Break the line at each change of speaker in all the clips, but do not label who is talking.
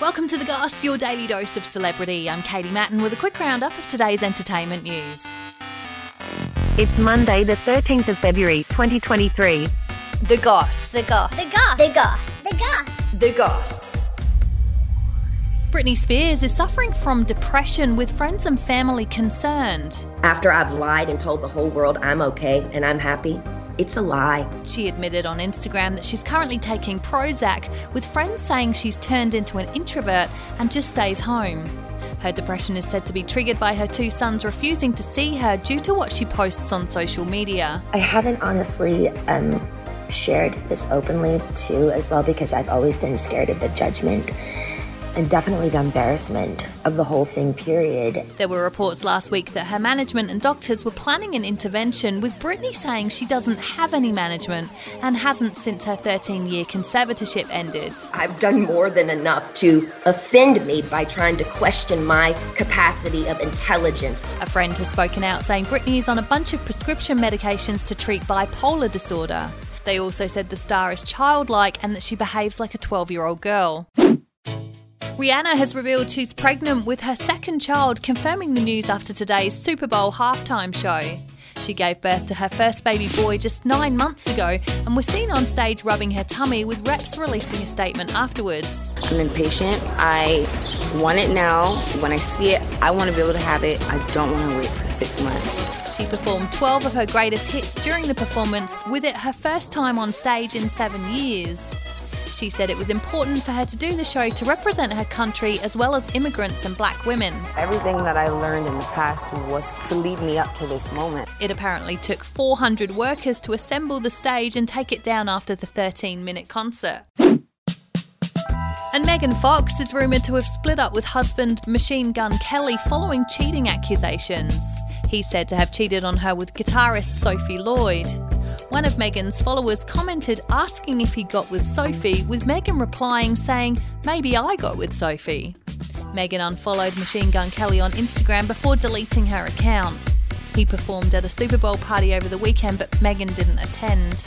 Welcome to The Goss, your daily dose of celebrity. I'm Katie Mattin with a quick roundup of today's entertainment news.
It's Monday, the 13th of February, 2023.
The Goss.
The goss.
The goss.
The goss. The goss.
The Goss. Britney Spears is suffering from depression with friends and family concerned.
after I've lied and told the whole world I'm okay and I'm happy, it's a lie.
She admitted on Instagram that she's currently taking Prozac, with friends saying she's turned into an introvert and just stays home. Her depression is said to be triggered by her two sons refusing to see her due to what she posts on social media.
I haven't honestly um, shared this openly too, as well, because I've always been scared of the judgment and definitely the embarrassment of the whole thing, period.
There were reports last week that her management and doctors were planning an intervention, with Britney saying she doesn't have any management and hasn't since her 13 year conservatorship ended.
I've done more than enough to offend me by trying to question my capacity of intelligence.
A friend has spoken out saying Britney is on a bunch of prescription medications to treat bipolar disorder. They also said the star is childlike and that she behaves like a 12 year old girl. Rihanna has revealed she's pregnant with her second child, confirming the news after today's Super Bowl halftime show. She gave birth to her first baby boy just nine months ago and was seen on stage rubbing her tummy, with reps releasing a statement afterwards.
I'm impatient. I want it now. When I see it, I want to be able to have it. I don't want to wait for six months.
She performed 12 of her greatest hits during the performance, with it her first time on stage in seven years. She said it was important for her to do the show to represent her country as well as immigrants and black women.
Everything that I learned in the past was to lead me up to this moment.
It apparently took 400 workers to assemble the stage and take it down after the 13 minute concert. And Megan Fox is rumoured to have split up with husband Machine Gun Kelly following cheating accusations. He's said to have cheated on her with guitarist Sophie Lloyd. One of Megan's followers commented asking if he got with Sophie, with Megan replying saying, Maybe I got with Sophie. Megan unfollowed Machine Gun Kelly on Instagram before deleting her account. He performed at a Super Bowl party over the weekend, but Megan didn't attend.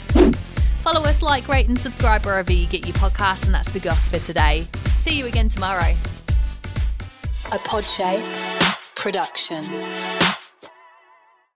Follow us, like, rate, and subscribe wherever you get your podcasts, and that's the goss for today. See you again tomorrow.
A Podshape production.